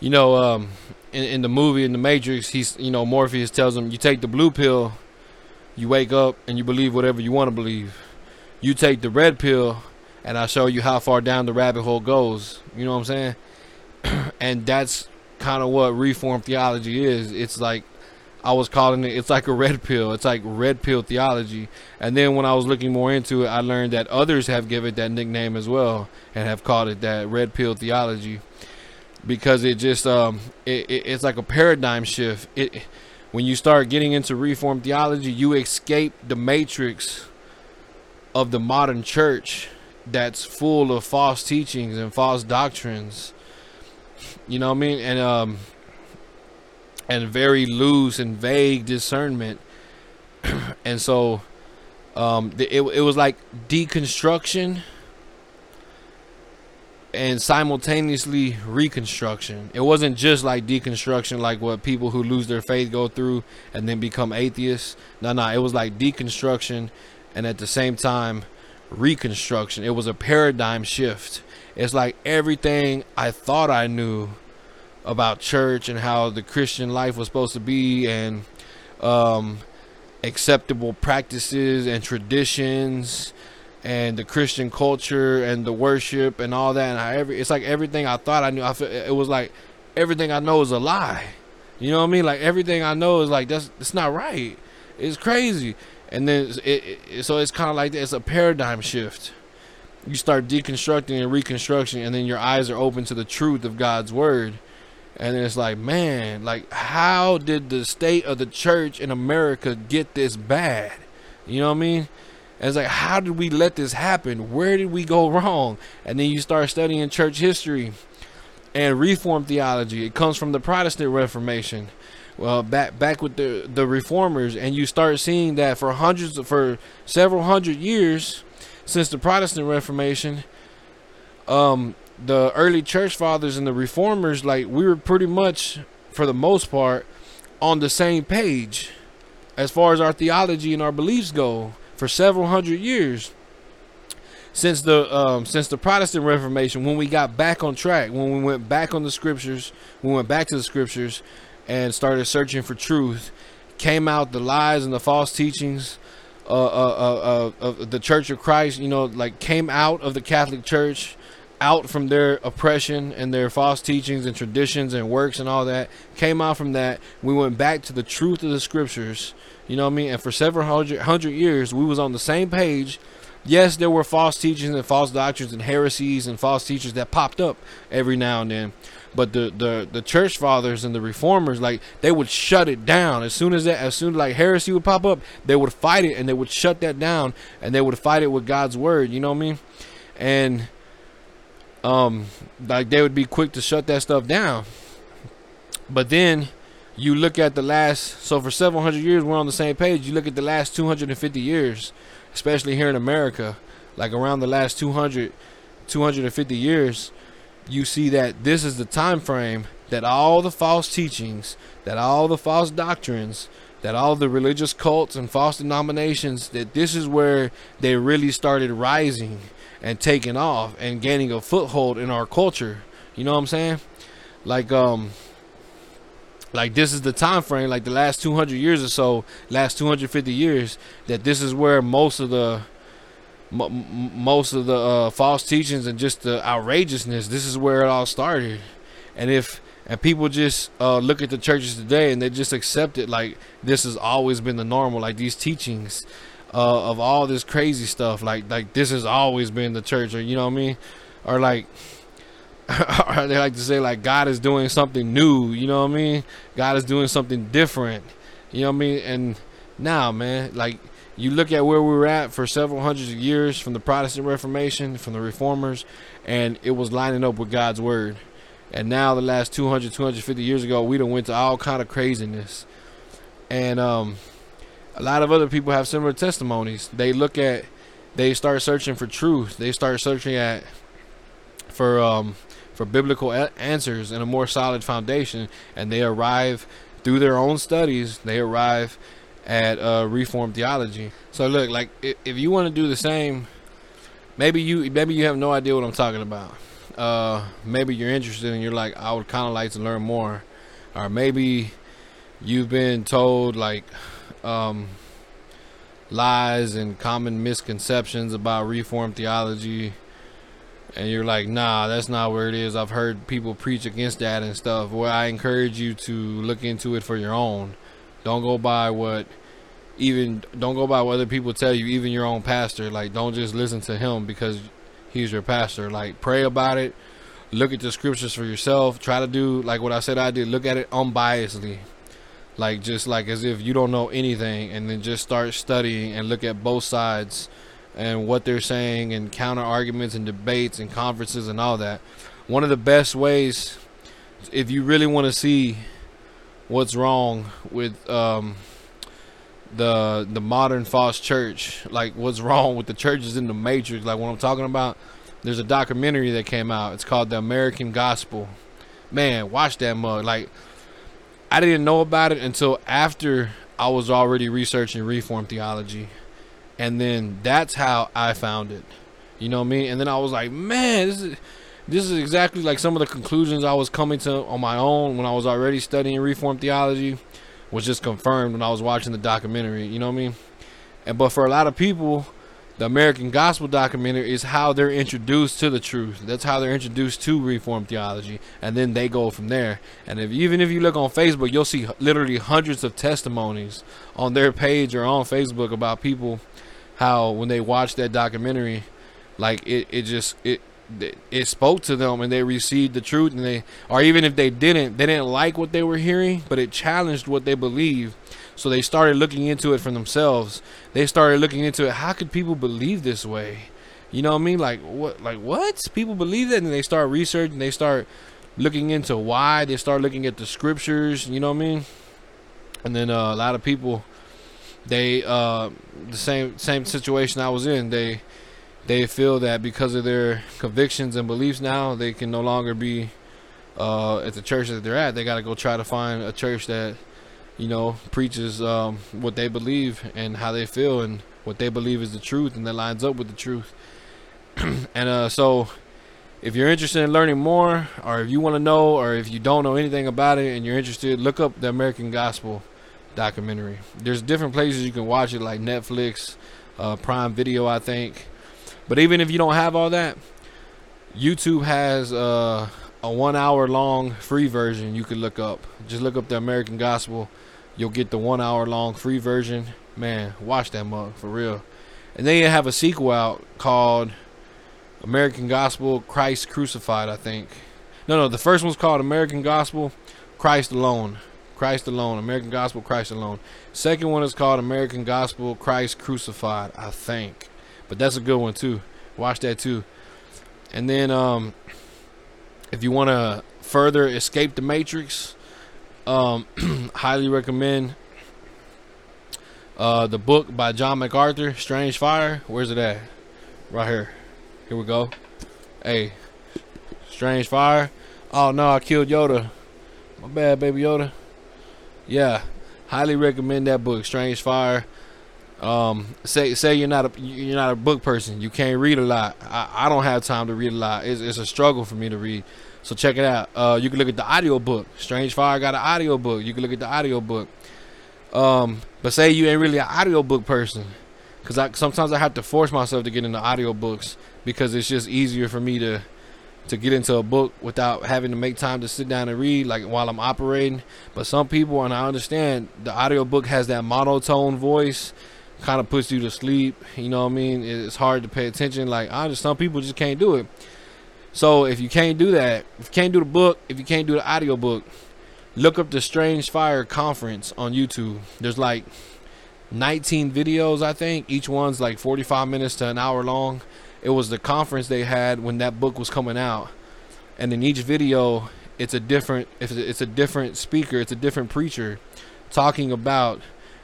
you know, um, in, in the movie in the Matrix, he's you know Morpheus tells him, you take the blue pill, you wake up and you believe whatever you want to believe. You take the red pill, and I show you how far down the rabbit hole goes. You know what I'm saying? and that's kind of what reform theology is. It's like I was calling it. It's like a red pill. It's like red pill theology. And then when I was looking more into it, I learned that others have given it that nickname as well and have called it that red pill theology because it just um it, it, it's like a paradigm shift. It when you start getting into reform theology, you escape the matrix of the modern church that's full of false teachings and false doctrines. You know what I mean? And um and very loose and vague discernment. and so um it, it was like deconstruction and simultaneously reconstruction. It wasn't just like deconstruction, like what people who lose their faith go through and then become atheists. No, no, it was like deconstruction and at the same time reconstruction. It was a paradigm shift. It's like everything I thought I knew about church and how the Christian life was supposed to be and um, acceptable practices and traditions and the Christian culture and the worship and all that. And I every it's like everything I thought I knew. I feel, it was like everything I know is a lie. You know what I mean? Like everything I know is like that's it's not right. It's crazy. And then it, it so it's kind of like it's a paradigm shift. You start deconstructing and reconstruction, and then your eyes are open to the truth of God's word. And it's like, man, like how did the state of the church in America get this bad? You know what I mean? And it's like, how did we let this happen? Where did we go wrong? And then you start studying church history and reform theology. It comes from the Protestant Reformation. Well, back back with the the reformers, and you start seeing that for hundreds, of, for several hundred years, since the Protestant Reformation, um, the early church fathers and the reformers, like we were pretty much, for the most part, on the same page, as far as our theology and our beliefs go for several hundred years since the um, since the Protestant Reformation, when we got back on track, when we went back on the scriptures, we went back to the scriptures and started searching for truth, came out the lies and the false teachings uh, uh, uh, of the Church of Christ. You know, like came out of the Catholic Church, out from their oppression and their false teachings and traditions and works and all that. Came out from that. We went back to the truth of the scriptures you know what I mean? And for several hundred hundred years, we was on the same page. Yes, there were false teachings and false doctrines and heresies and false teachers that popped up every now and then. But the, the, the church fathers and the reformers, like they would shut it down as soon as that, as soon as like heresy would pop up, they would fight it and they would shut that down and they would fight it with God's word. You know what I mean? And um, like they would be quick to shut that stuff down. But then you look at the last so for 700 years we're on the same page you look at the last 250 years especially here in america like around the last 200 250 years you see that this is the time frame that all the false teachings that all the false doctrines that all the religious cults and false denominations that this is where they really started rising and taking off and gaining a foothold in our culture. You know what i'm saying? Like um like this is the time frame like the last 200 years or so last 250 years that this is where most of the m- most of the uh, false teachings and just the outrageousness this is where it all started. And if and people just uh, look at the churches today and they just accept it like this has always been the normal like these teachings uh, of all this crazy stuff like like this has always been the church or you know what i mean or like they like to say like God is doing something new, you know what I mean? God is doing something different. You know what I mean? And now, man, like you look at where we were at for several hundreds of years from the Protestant Reformation, from the reformers, and it was lining up with God's word. And now the last 200, 250 years ago, we done went to all kind of craziness. And um a lot of other people have similar testimonies. They look at they start searching for truth. They start searching at for um for biblical a- answers and a more solid foundation, and they arrive through their own studies. They arrive at uh, reformed theology. So look, like if, if you want to do the same, maybe you maybe you have no idea what I'm talking about. uh, maybe you're interested and you're like, I would kind of like to learn more, or maybe you've been told like um, lies and common misconceptions about Reformed theology, and you're like, nah, that's not where it is. I've heard people preach against that and stuff. Well, I encourage you to look into it for your own. Don't go by what even don't go by what other people tell you, even your own pastor. Like, don't just listen to him because he's your pastor. Like, pray about it. Look at the scriptures for yourself. Try to do like what I said I did. Look at it unbiasedly. Like, just like as if you don't know anything, and then just start studying and look at both sides and what they're saying and counter arguments and debates and conferences and all that. One of the best ways, if you really want to see what's wrong with um, the the modern false church, like what's wrong with the churches in the matrix, like what I'm talking about. There's a documentary that came out. It's called The American Gospel. Man, watch that mug. Like I didn't know about it until after I was already researching reform theology. And then that's how I found it. You know what I mean? And then I was like, man, this is this is exactly like some of the conclusions I was coming to on my own when I was already studying reform theology was just confirmed when I was watching the documentary. You know what I mean? And but for a lot of people, the American Gospel documentary is how they're introduced to the truth. That's how they're introduced to Reformed theology, and then they go from there. And if even if you look on Facebook, you'll see literally hundreds of testimonies on their page or on Facebook about people how when they watched that documentary, like it, it just it it spoke to them and they received the truth and they or even if they didn't they didn't like what they were hearing but it challenged what they believe so they started looking into it for themselves. They started looking into it. How could people believe this way? You know what i mean? Like what like what? People believe that and they start researching they start looking into why they start looking at the scriptures you know what i mean? And then uh, a lot of people they uh the same same situation i was in they they feel that because of their convictions and beliefs now, they can no longer be uh, at the church that they're at. They got to go try to find a church that, you know, preaches um, what they believe and how they feel and what they believe is the truth and that lines up with the truth. and uh, so, if you're interested in learning more, or if you want to know, or if you don't know anything about it and you're interested, look up the American Gospel documentary. There's different places you can watch it, like Netflix, uh, Prime Video, I think. But even if you don't have all that, YouTube has uh, a one hour long free version you could look up. Just look up the American Gospel. You'll get the one hour long free version. Man, watch that mug for real. And then you have a sequel out called American Gospel Christ Crucified, I think. No, no, the first one's called American Gospel Christ Alone. Christ Alone. American Gospel Christ Alone. Second one is called American Gospel Christ Crucified, I think. But that's a good one too. Watch that too. And then um, if you want to further escape the matrix, um, highly recommend uh, the book by John MacArthur, Strange Fire. Where's it at? Right here. Here we go. Hey, Strange Fire. Oh no, I killed Yoda. My bad, baby Yoda. Yeah, highly recommend that book, Strange Fire. Um, say say you're not a you're not a book person. You can't read a lot. I, I don't have time to read a lot. It's, it's a struggle for me to read. So check it out. Uh, you can look at the audio book. Strange Fire got an audio book. You can look at the audio book. Um, but say you ain't really an audio book person, because I sometimes I have to force myself to get into audio books because it's just easier for me to to get into a book without having to make time to sit down and read like while I'm operating. But some people, and I understand, the audio book has that monotone voice kind of puts you to sleep. You know what I mean? It's hard to pay attention. Like I just some people just can't do it. So if you can't do that, if you can't do the book, if you can't do the audio book, look up the Strange Fire conference on YouTube. There's like 19 videos, I think. Each one's like 45 minutes to an hour long. It was the conference they had when that book was coming out, and in each video, it's a different it's a different speaker, it's a different preacher talking about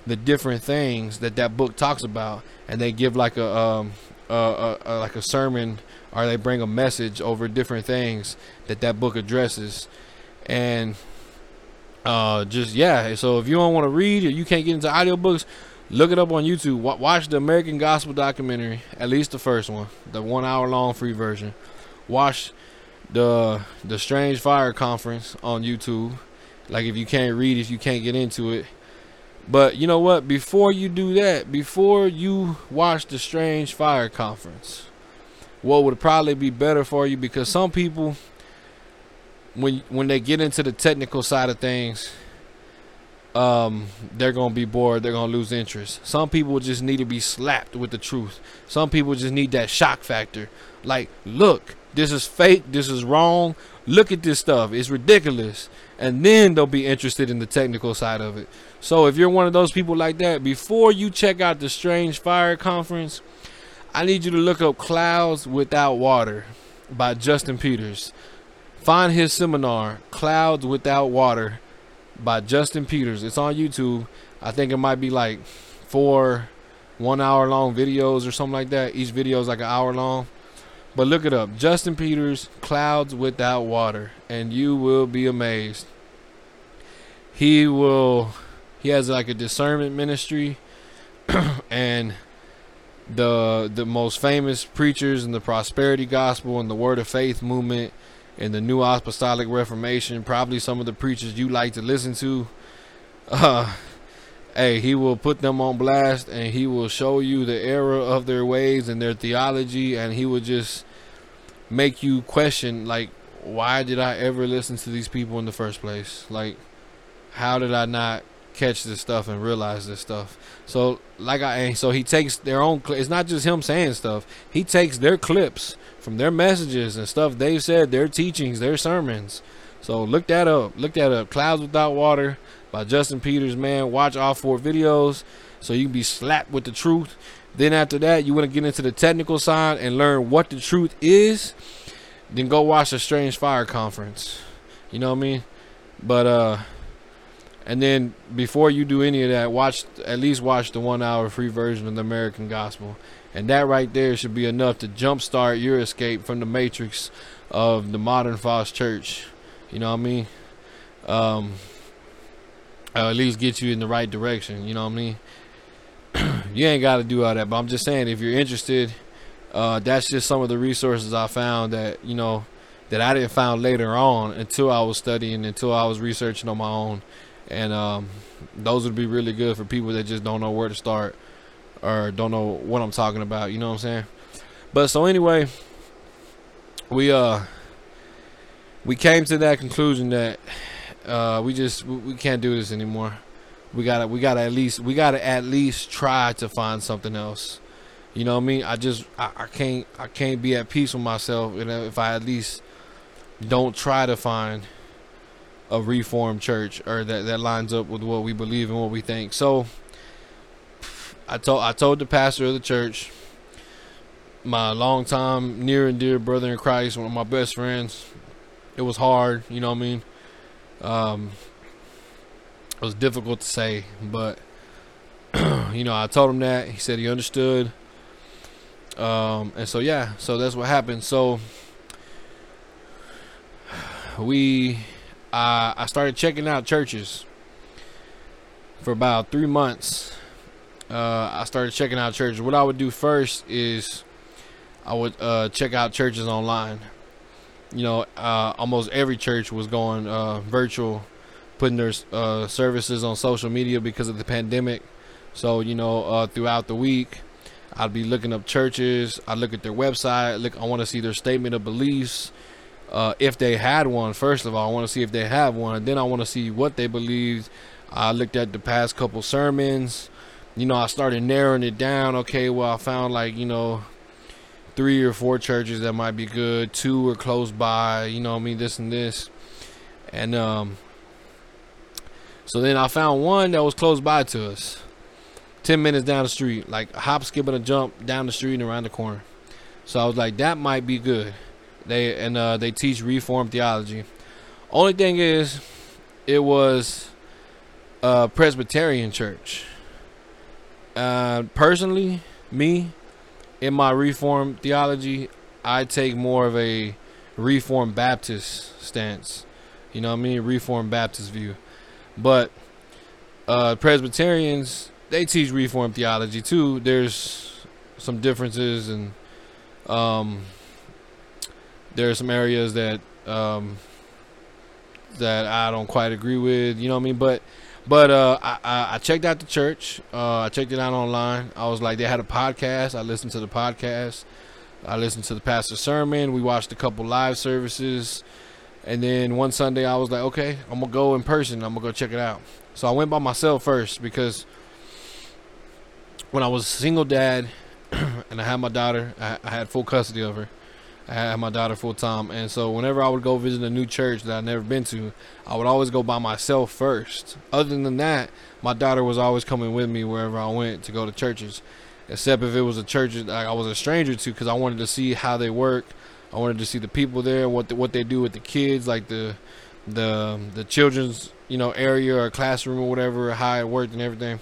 the different things that that book talks about, and they give like a um like a sermon or they bring a message over different things that that book addresses, and uh just yeah. So if you don't want to read or you can't get into audiobooks, look it up on YouTube. Watch the American Gospel documentary, at least the first one, the one hour long free version. Watch the the Strange Fire Conference on YouTube. Like if you can't read, if you can't get into it. But you know what? Before you do that, before you watch the Strange Fire Conference, what would probably be better for you because some people when when they get into the technical side of things, um, they're gonna be bored. They're gonna lose interest. Some people just need to be slapped with the truth. Some people just need that shock factor. Like, look, this is fake. This is wrong. Look at this stuff. It's ridiculous. And then they'll be interested in the technical side of it. So if you're one of those people like that, before you check out the Strange Fire Conference, I need you to look up Clouds Without Water by Justin Peters. Find his seminar, Clouds Without Water by Justin Peters. It's on YouTube. I think it might be like four one hour long videos or something like that. Each video is like an hour long. But look it up. Justin Peters, Clouds Without Water. And you will be amazed. He will he has like a discernment ministry and the the most famous preachers in the prosperity gospel and the word of faith movement and the New Apostolic Reformation, probably some of the preachers you like to listen to. Uh, hey, he will put them on blast and he will show you the error of their ways and their theology, and he will just make you question, like, why did I ever listen to these people in the first place? Like, how did I not catch this stuff and realize this stuff? So, like I, so he takes their own. It's not just him saying stuff. He takes their clips from their messages and stuff they've said, their teachings, their sermons. So look that up. Look that up. Clouds Without Water by Justin Peters, man. Watch all four videos so you can be slapped with the truth. Then after that, you want to get into the technical side and learn what the truth is. Then go watch the Strange Fire Conference. You know what I mean? But uh and then before you do any of that, watch at least watch the one hour free version of the American Gospel. And that right there should be enough to jumpstart your escape from the matrix of the modern false church. You know what I mean? Um, at least get you in the right direction. You know what I mean? you ain't got to do all that, but I'm just saying if you're interested, uh, that's just some of the resources I found that you know that I didn't find later on until I was studying, until I was researching on my own, and um, those would be really good for people that just don't know where to start or don't know what I'm talking about. You know what I'm saying? But so anyway, we uh we came to that conclusion that uh we just we, can't do this anymore. We gotta we gotta at least we gotta at least try to find something else. You know what I mean? I just I, I can't I can't be at peace with myself you know, if I at least don't try to find a reformed church or that that lines up with what we believe and what we think. So I told I told the pastor of the church, my longtime near and dear brother in Christ, one of my best friends. It was hard, you know what I mean. Um, it was difficult to say, but you know I told him that. He said he understood. Um, and so yeah, so that's what happened. So we, uh, I started checking out churches for about three months uh, I started checking out churches. What I would do first is I would uh, check out churches online. You know, uh, almost every church was going uh, virtual, putting their uh, services on social media because of the pandemic. So you know, uh, throughout the week, I'd be looking up churches. I look at their website. Look, I want to see their statement of beliefs. If they had one, first of all, I want to see if they have one. Then I want to see what they believed. I looked at the past couple sermons you know, I started narrowing it down. Okay, well, I found like, you know, three or four churches that might be good. Two were close by, you know I mean, this and this. And um so then I found one that was close by to us. 10 minutes down the street, like hop, skip, and a jump down the street and around the corner. So I was like, that might be good. They and uh, they teach reformed theology. Only thing is, it was a Presbyterian church. Uh, personally, me, in my Reformed theology, I take more of a Reformed Baptist stance. You know what I mean? Reformed Baptist view. But uh, Presbyterians, they teach Reformed theology too. There's some differences and um, there are some areas that um, that I don't quite agree with. You know what I mean? But but uh, I, I checked out the church. Uh, I checked it out online. I was like, they had a podcast. I listened to the podcast. I listened to the pastor's sermon. We watched a couple live services. And then one Sunday, I was like, okay, I'm going to go in person. I'm going to go check it out. So I went by myself first because when I was a single dad and I had my daughter, I, I had full custody of her. I had my daughter full time, and so whenever I would go visit a new church that I'd never been to, I would always go by myself first. Other than that, my daughter was always coming with me wherever I went to go to churches, except if it was a church that I was a stranger to, because I wanted to see how they work. I wanted to see the people there, what the, what they do with the kids, like the the the children's you know area or classroom or whatever, how it worked and everything.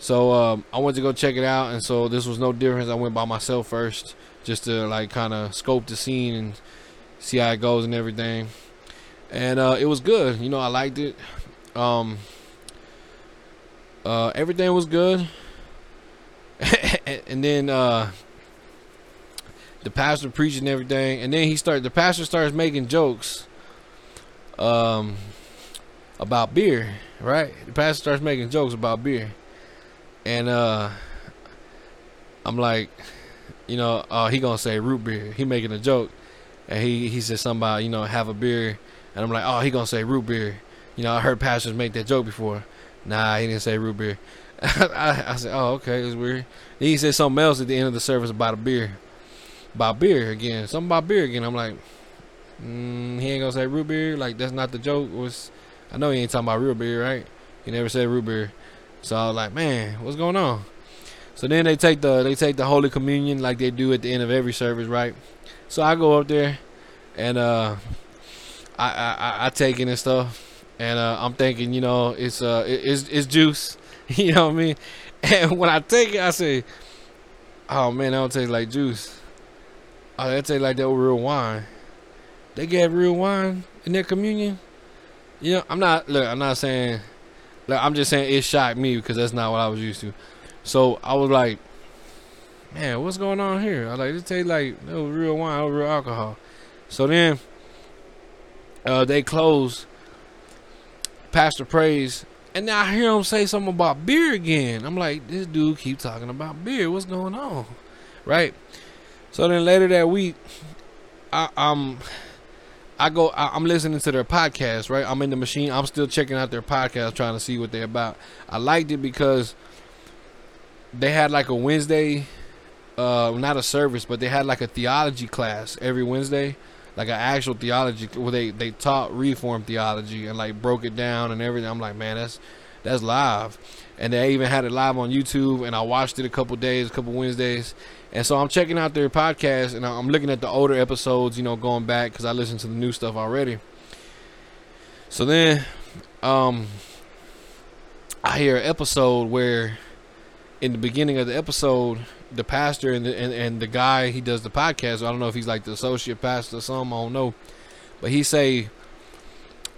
So um, I went to go check it out, and so this was no difference. I went by myself first just to like kind of scope the scene and see how it goes and everything. And uh, it was good. You know, I liked it. Um, uh, everything was good. and then uh, the pastor preaching everything, and then he started. The pastor starts making jokes um, about beer. Right? The pastor starts making jokes about beer, and uh, I'm like you know, uh, he gonna say root beer. He making a joke, and he he said something about you know have a beer, and I'm like, oh, he gonna say root beer. You know, I heard pastors make that joke before. Nah, he didn't say root beer. I, I, said, oh, okay, it's weird. Then he said something else at the end of the service about a beer, about beer again, something about beer again. I'm like, mm, he ain't gonna say root beer. Like that's not the joke. Was I know he ain't talking about real beer, right? He never said root beer. So I was like, man, what's going on? So then they take the they take the Holy Communion like they do at the end of every service, right? So I go up there and uh, I, I I take it and stuff, and uh, I'm thinking, you know, it's uh it's it's juice, you know what I mean? And when I take it, I say, oh man, that don't taste like juice. Oh, that taste like that real wine. They get real wine in their communion. You know, I'm not look. I'm not saying. Look, I'm just saying it shocked me because that's not what I was used to. So I was like, man, what's going on here? I like, this tastes like was real wine, was real alcohol. So then uh, they close. Pastor prays, and now I hear him say something about beer again. I'm like, this dude keep talking about beer. What's going on? Right. So then later that week, I, um, I go. I, am listening to their podcast. Right. I'm in the machine. I'm still checking out their podcast, trying to see what they're about. I liked it because they had like a Wednesday, uh, not a service, but they had like a theology class every Wednesday, like an actual theology where they they taught reform theology and like broke it down and everything. I'm like, man, that's that's live, and they even had it live on YouTube, and I watched it a couple days, a couple Wednesdays, and so I'm checking out their podcast, and I'm looking at the older episodes, you know, going back because I listened to the new stuff already. So then, um, I hear an episode where in the beginning of the episode, the pastor and the and, and the guy he does the podcast. I don't know if he's like the associate pastor or something. I don't know, but he say,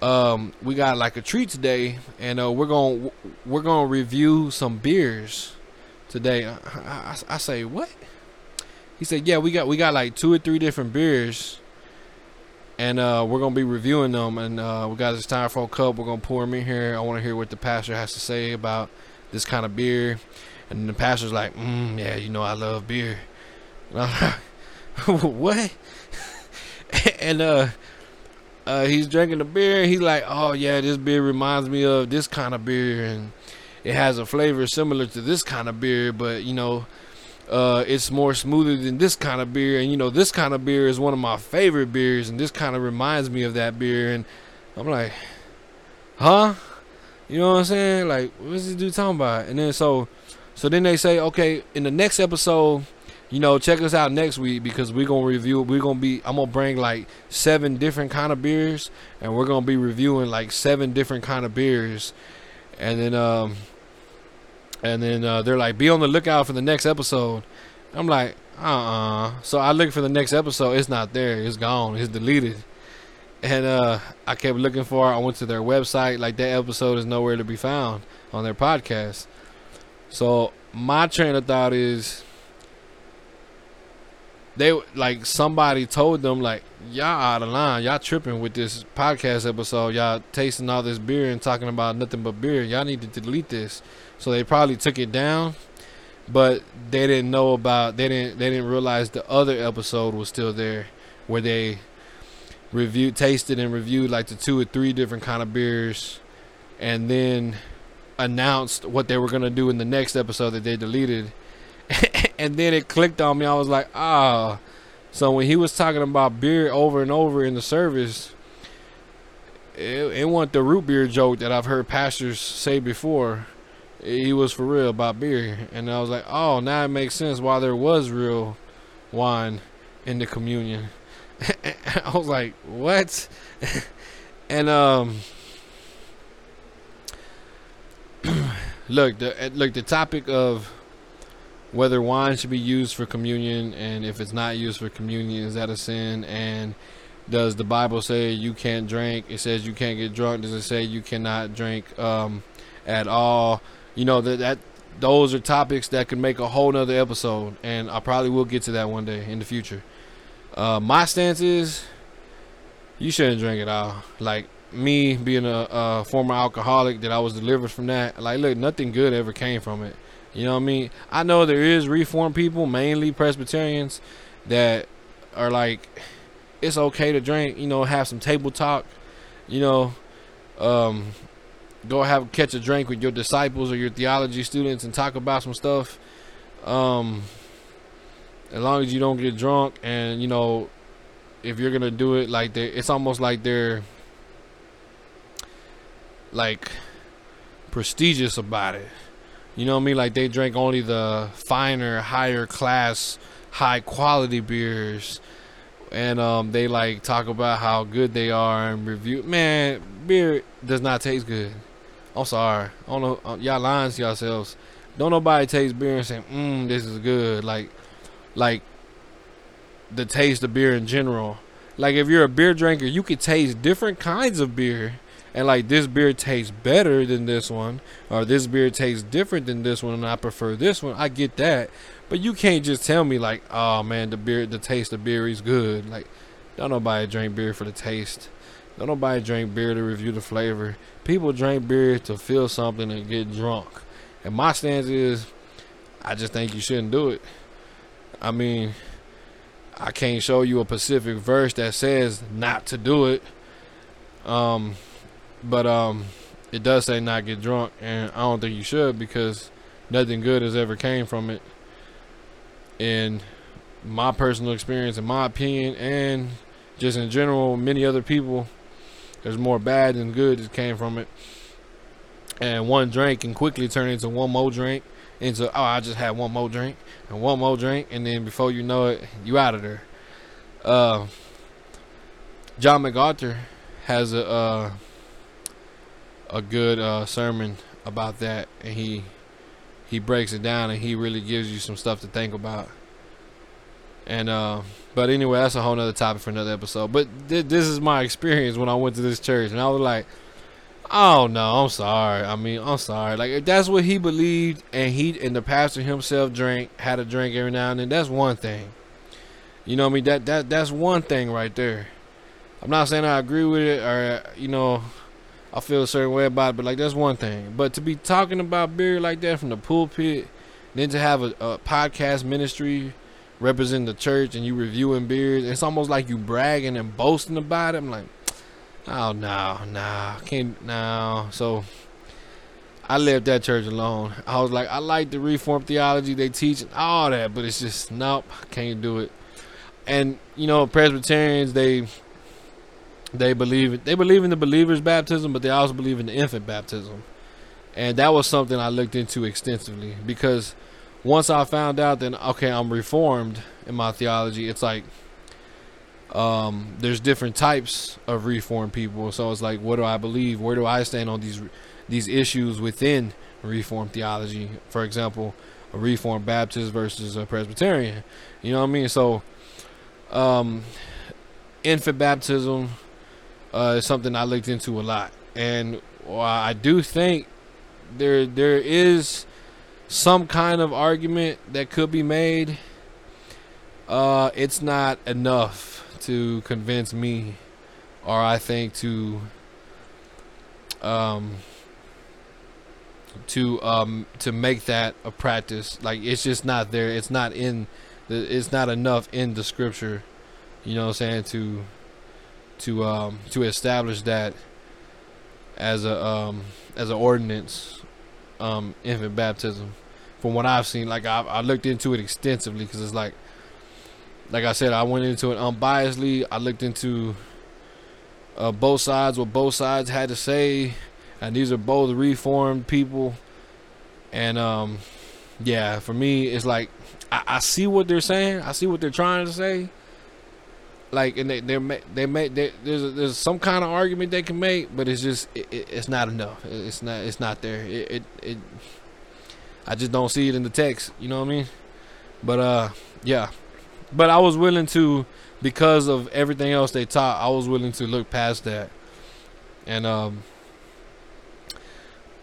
um, we got like a treat today, and uh, we're gonna we're gonna review some beers today. I, I, I say what? He said, yeah, we got we got like two or three different beers and uh, we're gonna be reviewing them. And uh, we got this styrofoam cup. We're gonna pour them in here. I want to hear what the pastor has to say about this kind of beer. And the pastor's like, mm, yeah, you know, I love beer. what? and uh, uh, he's drinking the beer. And he's like, oh yeah, this beer reminds me of this kind of beer, and it has a flavor similar to this kind of beer, but you know, uh, it's more smoother than this kind of beer. And you know, this kind of beer is one of my favorite beers, and this kind of reminds me of that beer. And I'm like, huh? You know what I'm saying? Like, what's this dude talking about? And then so so then they say, okay, in the next episode, you know, check us out next week because we're gonna review. We're gonna be. I'm gonna bring like seven different kind of beers, and we're gonna be reviewing like seven different kind of beers, and then um, and then uh, they're like, be on the lookout for the next episode. I'm like, uh uh So I look for the next episode. It's not there. It's gone. It's deleted. And uh, I kept looking for it. I went to their website. Like that episode is nowhere to be found on their podcast. So my train of thought is they like somebody told them like y'all out of line, y'all tripping with this podcast episode, y'all tasting all this beer and talking about nothing but beer. Y'all need to delete this. So they probably took it down, but they didn't know about they didn't they didn't realize the other episode was still there where they reviewed tasted and reviewed like the two or three different kind of beers and then announced what they were to do in the next episode that they deleted and then it clicked on me. I was like, ah. So when he was talking about beer over and over in the service, it, it wasn't the root beer joke that I've heard pastors say before. He was for real about beer, and I was like, oh, now it makes sense why there was real wine in the communion. I was like, what? and um, look, the look the topic of whether wine should be used for communion and if it's not used for communion is that a sin? And does the bible say you can't drink? It says you can't get drunk. Does it say you cannot drink um, at all? You know that that those are topics that could make a whole nother episode and i probably will get to that one day in the future. Uh, my stance is you shouldn't drink at all. Like me being a, a former alcoholic that i was delivered from that like look nothing good ever came from it you know what I mean? I know there is reform people, mainly Presbyterians, that are like, it's okay to drink. You know, have some table talk. You know, um, go have catch a drink with your disciples or your theology students and talk about some stuff. Um, as long as you don't get drunk and you know, if you're gonna do it like it's almost like they're like prestigious about it. You know what I mean? Like they drink only the finer, higher class, high quality beers. And um, they like talk about how good they are and review. Man, beer does not taste good. I'm sorry. I don't know. Uh, y'all lying to yourselves. Don't nobody taste beer and say, "Mmm, this is good." Like, like the taste of beer in general. Like if you're a beer drinker, you could taste different kinds of beer and like this beer tastes better than this one or this beer tastes different than this one and I prefer this one I get that. But you can't just tell me like oh man the beer the taste of beer is good. Like don't nobody drink beer for the taste. Don't nobody drink beer to review the flavor. People drink beer to feel something and get drunk. And my stance is I just think you shouldn't do it. I mean I can't show you a Pacific verse that says not to do it. Um but um, it does say not get drunk, and I don't think you should because nothing good has ever came from it. In my personal experience, in my opinion, and just in general, many other people, there's more bad than good that came from it. And one drink can quickly turn into one more drink, into oh I just had one more drink and one more drink, and then before you know it, you out of there. Uh, John MacArthur has a uh, a good uh, sermon about that, and he he breaks it down and he really gives you some stuff to think about. And uh, but anyway, that's a whole nother topic for another episode. But th- this is my experience when I went to this church, and I was like, "Oh no, I'm sorry. I mean, I'm sorry. Like if that's what he believed, and he and the pastor himself drank, had a drink every now and then. That's one thing. You know what I mean? That that that's one thing right there. I'm not saying I agree with it, or you know, I feel a certain way about it, but like that's one thing. But to be talking about beer like that from the pulpit, then to have a, a podcast ministry representing the church and you reviewing beers, it's almost like you bragging and boasting about it. I'm like, oh no, no, can't no. So I left that church alone. I was like, I like the reformed theology they teach and all that, but it's just nope, can't do it. And you know, Presbyterians they they believe they believe in the believer's baptism, but they also believe in the infant baptism. And that was something I looked into extensively because once I found out that okay, I'm reformed in my theology, it's like um, there's different types of reformed people. So it's like, what do I believe? Where do I stand on these these issues within reformed theology? For example, a reformed Baptist versus a Presbyterian. You know what I mean? So, um, infant baptism uh, is something I looked into a lot, and I do think there there is some kind of argument that could be made Uh, it's not enough to convince me, or I think to um to um to make that a practice. Like it's just not there. It's not in the. It's not enough in the scripture. You know what I'm saying to to um to establish that as a um as an ordinance um infant baptism. From what I've seen like I, I looked into it extensively because it's like like I said I went into it unbiasedly. I looked into uh, both sides what both sides had to say and these are both reformed people. And um yeah for me it's like I, I see what they're saying. I see what they're trying to say like and they they they make they, there's a, there's some kind of argument they can make, but it's just it, it, it's not enough. It's not it's not there. It, it, it I just don't see it in the text. You know what I mean? But uh yeah, but I was willing to because of everything else they taught. I was willing to look past that, and um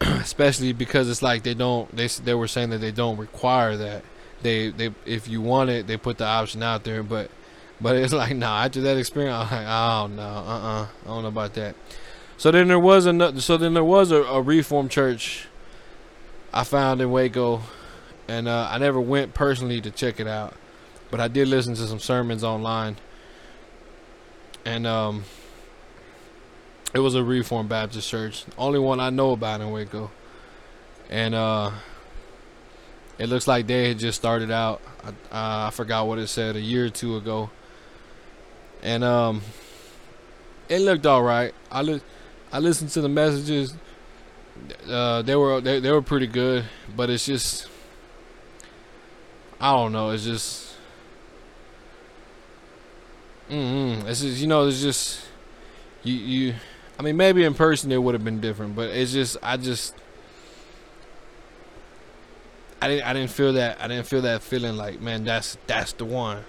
especially because it's like they don't they they were saying that they don't require that. They they if you want it, they put the option out there, but but it's like, nah. After that experience, I'm like, oh no, uh, uh-uh, uh, I don't know about that. So then there was another. So then there was a, a reform church I found in Waco, and uh, I never went personally to check it out, but I did listen to some sermons online, and um, it was a Reformed Baptist church, only one I know about in Waco, and uh, it looks like they had just started out. I, I forgot what it said a year or two ago and um, it looked all right. I li- I listened to the messages. Uh, they were they, they were pretty good, but it's just I don't know. It's just mm It's just you know. It's just you you. I mean, maybe in person it would have been different, but it's just I just I didn't I didn't feel that I didn't feel that feeling like man that's that's the one.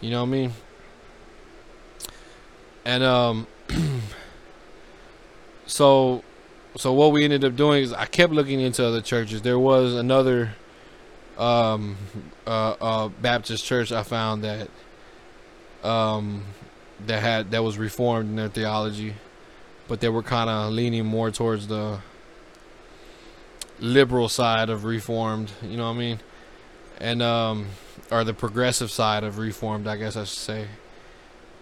You know what I mean? And um, so so what we ended up doing is I kept looking into other churches. There was another um, uh, uh, Baptist church I found that um, that had that was reformed in their theology, but they were kind of leaning more towards the liberal side of reformed. You know what I mean? And um, or the progressive side of reformed, I guess I should say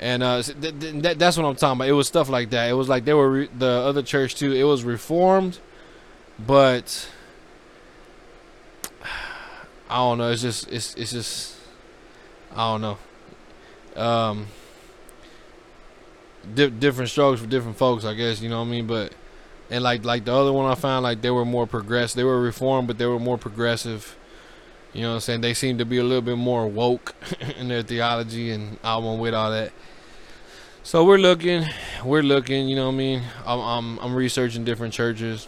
and uh, th- th- that's what I'm talking about. It was stuff like that. It was like they were re- the other church too. It was reformed, but I don't know. It's just it's it's just I don't know. Um, di- different strokes for different folks, I guess. You know what I mean? But and like like the other one I found, like they were more progressive. They were reformed, but they were more progressive. You know what I'm saying? They seem to be a little bit more woke in their theology, and I won't with all that. So we're looking, we're looking. You know what I mean? I'm I'm, I'm researching different churches.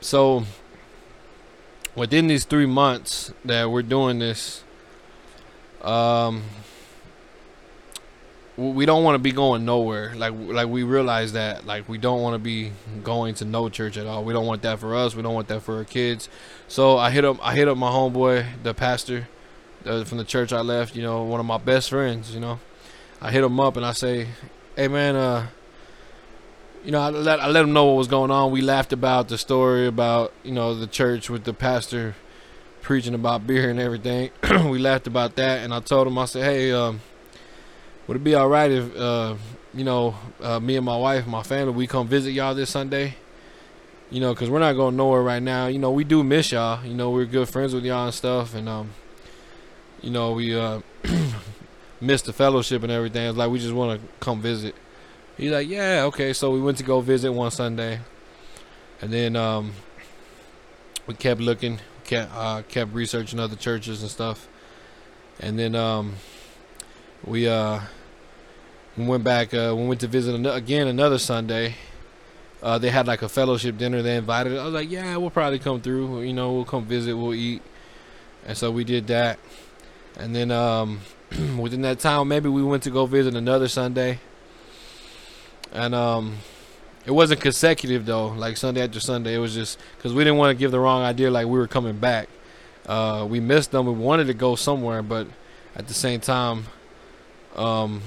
So within these three months that we're doing this, um, we don't want to be going nowhere. Like like we realize that like we don't want to be going to no church at all. We don't want that for us. We don't want that for our kids. So I hit up I hit up my homeboy, the pastor uh, from the church I left. You know, one of my best friends. You know, I hit him up and I say, "Hey man, uh, you know, I let I let him know what was going on. We laughed about the story about you know the church with the pastor preaching about beer and everything. we laughed about that, and I told him I said, "Hey, um, would it be all right if uh, you know uh, me and my wife, my family, we come visit y'all this Sunday?" You know, cause we're not going nowhere right now. You know, we do miss y'all. You know, we're good friends with y'all and stuff, and um, you know, we uh missed the fellowship and everything. It's like we just want to come visit. He's like, yeah, okay. So we went to go visit one Sunday, and then um, we kept looking, kept uh, kept researching other churches and stuff, and then um, we uh, we went back. Uh, we went to visit an- again another Sunday. Uh, they had like a fellowship dinner. They invited. Us. I was like, yeah, we'll probably come through. You know, we'll come visit. We'll eat. And so we did that. And then um, within that time, maybe we went to go visit another Sunday, and um, it wasn't consecutive though, like Sunday after Sunday. It was just because we didn't want to give the wrong idea, like we were coming back. Uh, we missed them. We wanted to go somewhere, but at the same time, um,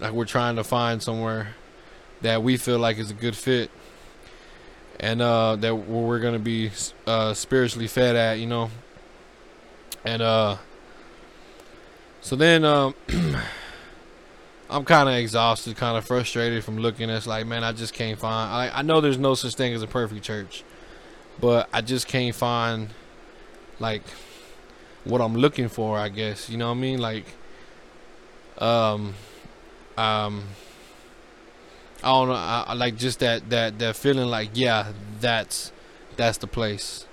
like we're trying to find somewhere that we feel like is a good fit, and uh, that we're gonna be uh, spiritually fed at, you know. And uh, so then um, I'm kind of exhausted, kind of frustrated from looking. It's like, man, I just can't find. I I know there's no such thing as a perfect church, but I just can't find like what I'm looking for. I guess you know what I mean. Like, um, um, I don't know. I, I like just that that that feeling. Like, yeah, that's that's the place.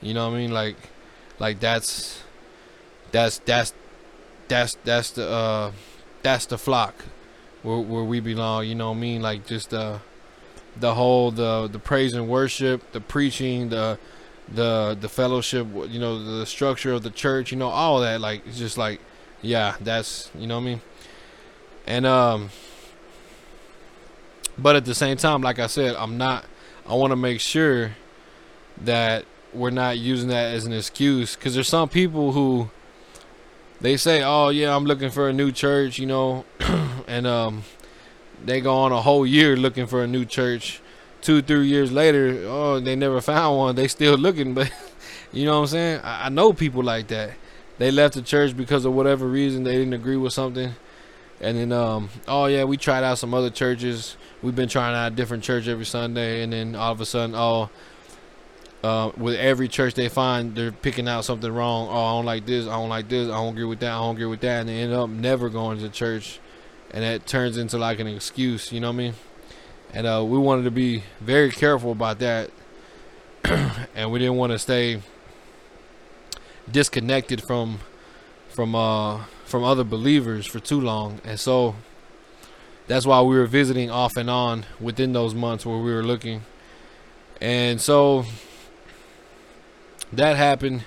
You know what I mean? Like, like that's that's that's that's that's the uh that's the flock where where we belong. You know what I mean? Like just uh the whole the the praise and worship, the preaching, the the the fellowship, you know, the structure of the church, you know, all that. Like it's just like, yeah, that's you know what I mean. And um, but at the same time, like I said, I'm not. I want to make sure that we're not using that as an excuse because there's some people who they say, "Oh yeah, I'm looking for a new church," you know, and um, they go on a whole year looking for a new church. Two, three years later, oh, they never found one. They still looking, but you know what I'm saying? I, I know people like that. They left the church because of whatever reason they didn't agree with something, and then um, oh yeah, we tried out some other churches. We've been trying out a different church every Sunday, and then all of a sudden, oh, uh, with every church they find, they're picking out something wrong. Oh, I don't like this. I don't like this. I don't agree with that. I don't agree with that. And they end up never going to church, and that turns into like an excuse. You know what I mean? And uh, we wanted to be very careful about that, and we didn't want to stay disconnected from from uh from other believers for too long. And so that's why we were visiting off and on within those months where we were looking. And so that happened.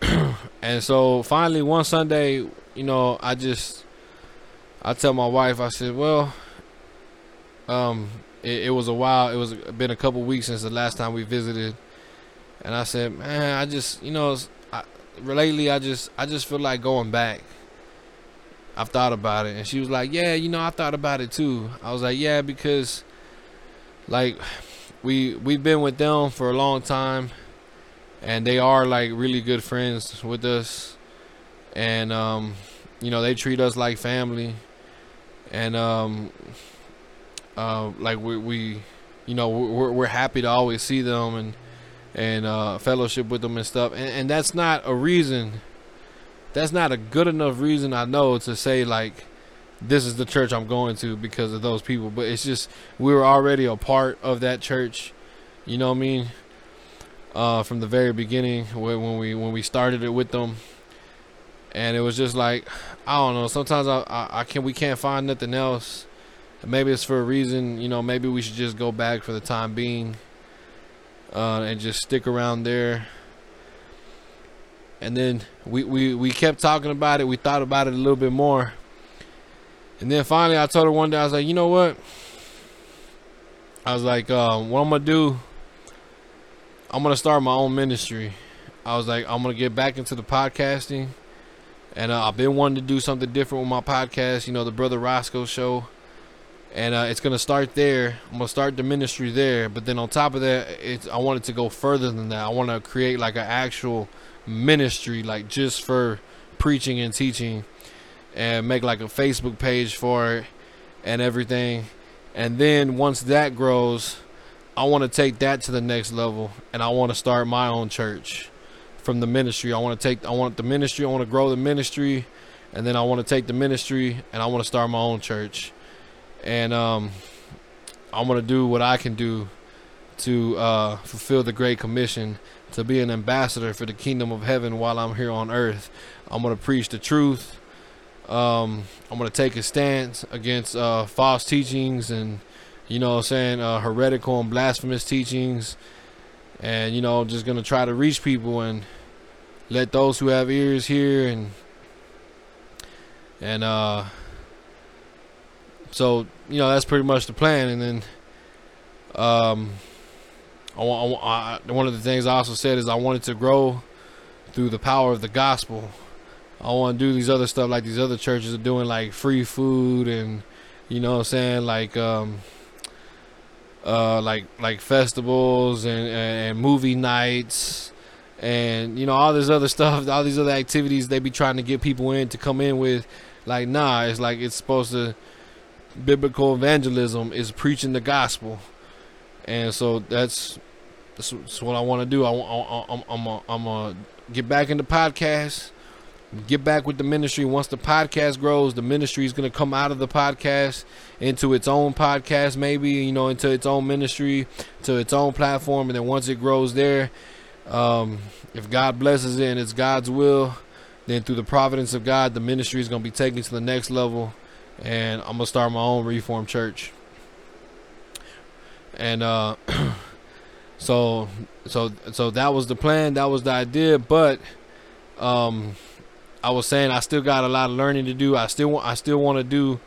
and so finally one Sunday, you know, I just I tell my wife, I said, Well, um, it, it was a while, it was been a couple weeks since the last time we visited. And I said, Man, I just you know lately I just I just feel like going back. I've thought about it and she was like, Yeah, you know, I thought about it too. I was like, Yeah, because like we we've been with them for a long time and they are like really good friends with us and um you know they treat us like family and um uh like we, we you know we're, we're happy to always see them and and uh fellowship with them and stuff and, and that's not a reason that's not a good enough reason i know to say like this is the church i'm going to because of those people but it's just we were already a part of that church you know what i mean uh, from the very beginning when we when we started it with them, and it was just like I don't know. Sometimes I I, I can we can't find nothing else. Maybe it's for a reason. You know, maybe we should just go back for the time being, uh, and just stick around there. And then we, we, we kept talking about it. We thought about it a little bit more. And then finally, I told her one day, I was like, you know what? I was like, um, what I'm going to do I'm gonna start my own ministry. I was like, I'm gonna get back into the podcasting, and uh, I've been wanting to do something different with my podcast. You know, the Brother Roscoe Show, and uh, it's gonna start there. I'm gonna start the ministry there, but then on top of that, it's I wanted to go further than that. I want to create like an actual ministry, like just for preaching and teaching, and make like a Facebook page for it and everything. And then once that grows, I want to take that to the next level and I want to start my own church from the ministry. I want to take I want the ministry, I want to grow the ministry and then I want to take the ministry and I want to start my own church. And um I'm to do what I can do to uh, fulfill the great commission to be an ambassador for the kingdom of heaven while I'm here on earth. I'm to preach the truth. Um, I'm to take a stance against uh, false teachings and you know I'm saying, uh, heretical and blasphemous teachings. And, you know, just to try to reach people and let those who have ears hear. And, and, uh, so, you know, that's pretty much the plan. And then, um, I, I, I, one of the things I also said is I wanted to grow through the power of the gospel. I want to do these other stuff like these other churches are doing, like free food and you know what I'm saying, like um, uh, like like festivals and, and movie nights and you know all this other stuff, all these other activities they be trying to get people in to come in with. Like nah, it's like it's supposed to. Biblical evangelism is preaching the gospel, and so that's that's, that's what I want to do. I, I, I'm I'm I'm gonna get back into podcasts get back with the ministry. Once the podcast grows the ministry is going to come out of the podcast into its own podcast maybe you know into its own ministry to its own platform. And then once it grows there um, if god blesses it and it's god's will then through the providence of god the ministry is going to be taken to the next level and i'm to start my own reformed church and uh so so so that was the plan that was the idea but um I was saying I still got a lot of learning to do. I still want I still want to do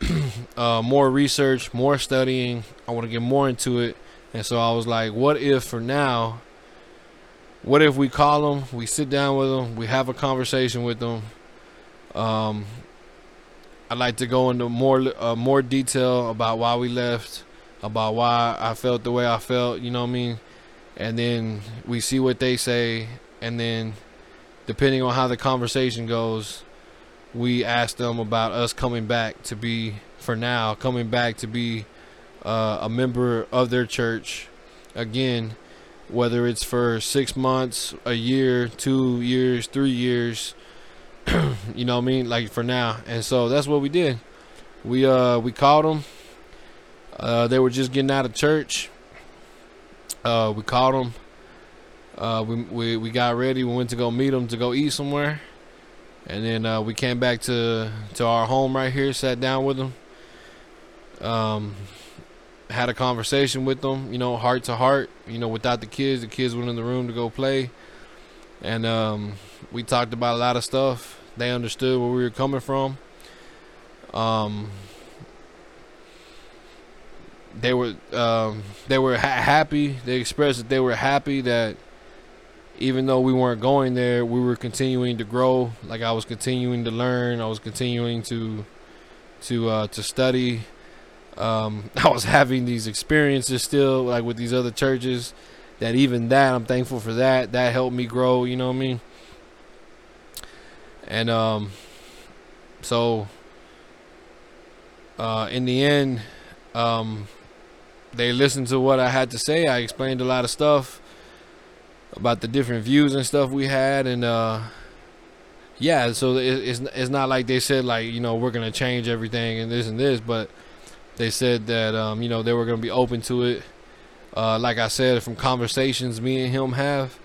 uh, more research, more studying. I want to get more into it. And so I was like, what if for now, what if we call them, we sit down with them, we have a conversation with them. Um, I'd like to go into more uh, more detail about why we left, about why I felt the way I felt, you know what I mean? And then we see what they say and then depending on how the conversation goes, we ask them about us coming back to be, for now, coming back to be uh, a member of their church again, whether it's for six months, a year, two years, three years. you know what I mean? Like for now, and so that's what we did. We uh we called them. Uh, they were just getting out of church. Uh, we called them uh, we, we we got ready. We went to go meet them to go eat somewhere, and then uh, we came back to to our home right here. Sat down with them. Um, had a conversation with them. You know, heart to heart. You know, without the kids, the kids went in the room to go play, and um, we talked about a lot of stuff. They understood where we were coming from. Um, they were um, they were ha- happy. They expressed that they were happy that even though we weren't going there, we were continuing to grow. Like I was continuing to learn. I was continuing to to uh, to study. Um, I was having these experiences still, like with these other churches. That even that, I'm thankful for that. That helped me grow. You know what I mean? And um, so uh, in the end, um, they listened to what I had to say. I explained a lot of stuff about the different views and stuff we had, and uh, yeah, so it, it's it's not like they said like you know we're gonna change everything and this and this, but they said that um, you know they were gonna be open to it. Uh, like I said, from conversations me and him have,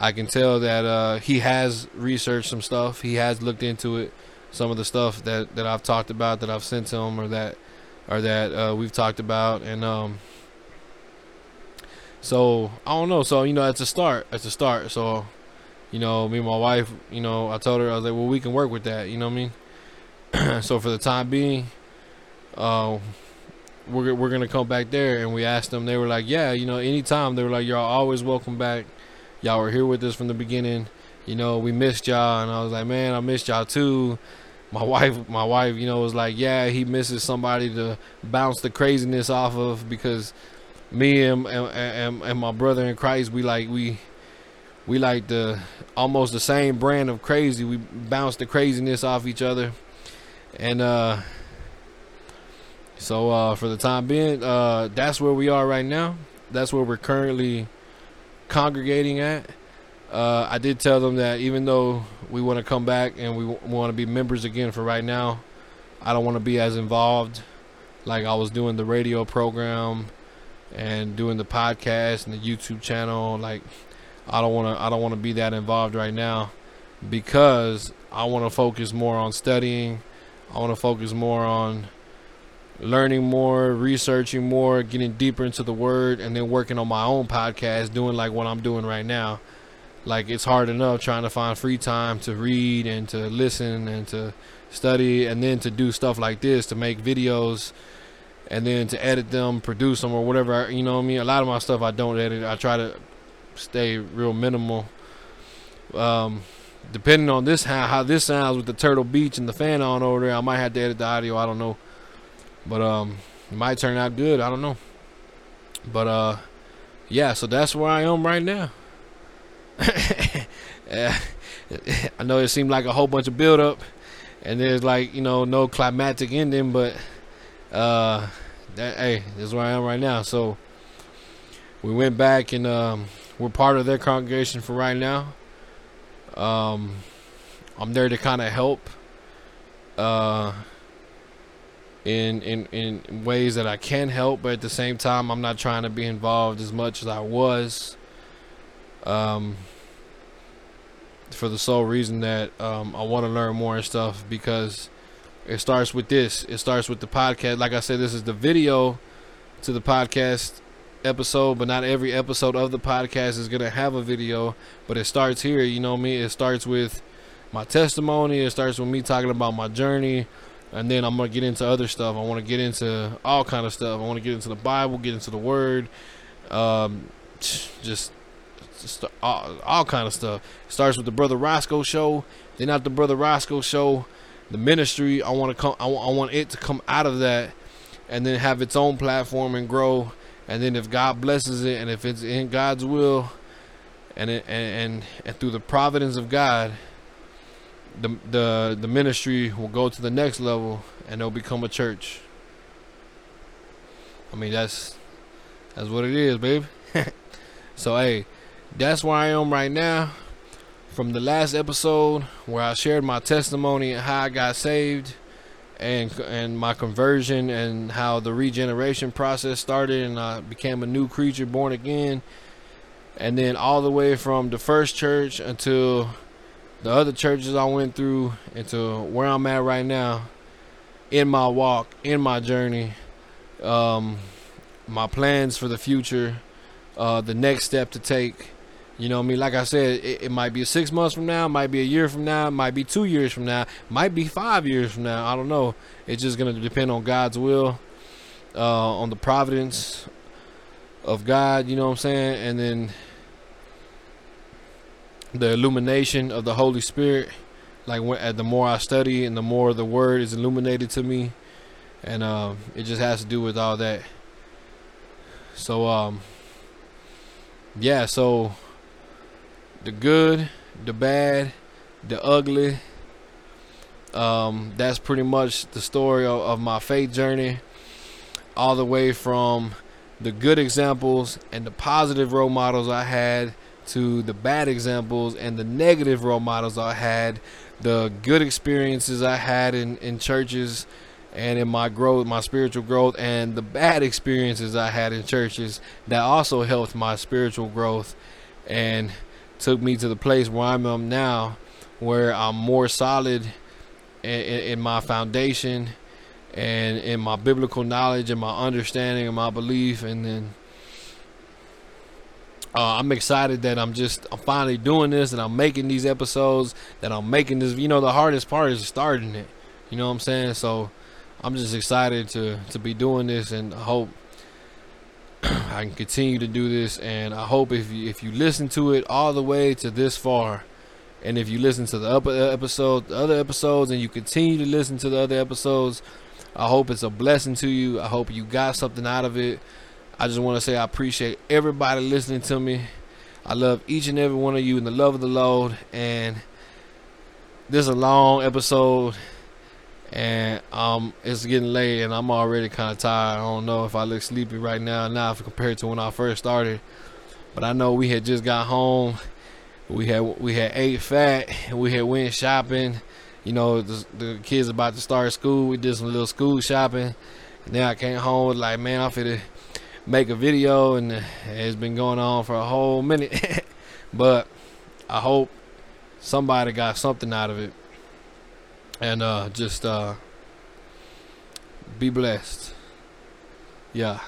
I can tell that uh, he has researched some stuff. He has looked into it. Some of the stuff that, that I've talked about that I've sent to him or that or that uh, we've talked about, and um, so I don't know. So you know, it's a start. It's a start. So you know, me and my wife, you know, I told her I was like, well, we can work with that. You know what I mean? so for the time being, uh, we're we're gonna come back there, and we asked them. They were like, yeah, you know, anytime. They were like, y'all always welcome back. Y'all were here with us from the beginning. You know, we missed y'all, and I was like, man, I missed y'all too. My wife, my wife, you know, was like, yeah, he misses somebody to bounce the craziness off of because me and, and, and my brother in Christ, we like we we like the almost the same brand of crazy. We bounce the craziness off each other, and uh, so uh, for the time being, uh, that's where we are right now. That's where we're currently congregating at. Uh, I did tell them that even though we want to come back and we w- want to be members again for right now, I don't want to be as involved like I was doing the radio program and doing the podcast and the YouTube channel. Like, I don't want to. I don't want to be that involved right now because I want to focus more on studying. I want to focus more on learning more, researching more, getting deeper into the word, and then working on my own podcast, doing like what I'm doing right now. Like it's hard enough trying to find free time to read and to listen and to study and then to do stuff like this to make videos and then to edit them, produce them, or whatever. You know what I mean? A lot of my stuff I don't edit. I try to stay real minimal. Um, depending on this how how this sounds with the Turtle Beach and the fan on over there, I might have to edit the audio. I don't know, but um, it might turn out good. I don't know, but uh, yeah. So that's where I am right now. I know it seemed like a whole bunch of build up, and there's like you know no climatic ending, but uh, that hey, this is where I am right now. So we went back and um, we're part of their congregation for right now. Um, I'm there to kind of help uh, in, in in ways that I can help, but at the same time, I'm not trying to be involved as much as I was. Um, for the sole reason that um, I want to learn more and stuff because it starts with this. It starts with the podcast. Like I said, this is the video to the podcast episode, but not every episode of the podcast is gonna have a video. But it starts here, you know me. It starts with my testimony. It starts with me talking about my journey, and then I'm gonna get into other stuff. I want to get into all kind of stuff. I want to get into the Bible, get into the Word, um, just, just all, all kind of stuff. Starts with the Brother Roscoe show. Then after the Brother Roscoe show, the ministry. I want to come. I want it to come out of that, and then have its own platform and grow and then if God blesses it, and if it's in God's will, and it, and, and and through the providence of God, the the the ministry will go to the next level, and it'll become a church. I mean that's that's what it is, baby. so hey, that's where I am right now. From the last episode where I shared my testimony and how I got saved and and my conversion and how the regeneration process started and I became a new creature born again and then all the way from the first church until the other churches I went through into where I'm at right now in my walk in my journey um, my plans for the future uh, the next step to take you know I mean? Like I said, it, it, might be six months from now, might be a year from now, might be two years from now, might be five years from now. I don't know. It's just going to depend on God's will, uh, on the providence of God, you know what I'm saying? And then the illumination of the Holy Spirit. Like when, the more I study and the more the word is illuminated to me. And uh, it just has to do with all that. So, um, yeah, so the good, the bad, the ugly. Um, that's pretty much the story of, of my faith journey, all the way from the good examples and the positive role models I had to the bad examples and the negative role models I had, the good experiences I had in, in churches and in my growth, my spiritual growth, and the bad experiences I had in churches that also helped my spiritual growth. And took me to the place where I'm now, where I'm more solid in, in, my foundation and in my biblical knowledge and my understanding and my belief. And then uh, I'm excited that I'm just I'm finally doing this and I'm making these episodes. That I'm making this. You know, the hardest part is starting it. You know what I'm saying? So I'm just excited to to be doing this and I hope I can continue to do this, and I hope if you, if you listen to it all the way to this far, and if you listen to the upper episode, the other episodes, and you continue to listen to the other episodes, I hope it's a blessing to you. I hope you got something out of it. I just want to say I appreciate everybody listening to me. I love each and every one of you in the love of the Lord, and this is a long episode and um, it's getting late, and I'm already kind of tired. I don't know if I look sleepy right now, now compared to when I first started. But I know we had just got home. We had we had ate fat. We had went shopping. You know, the, the kids about to start school. We did some little school shopping. And then I came home like, man, I'm finna make a video, and it's been going on for a whole minute. but I hope somebody got something out of it and uh, just uh, be blessed. Yeah.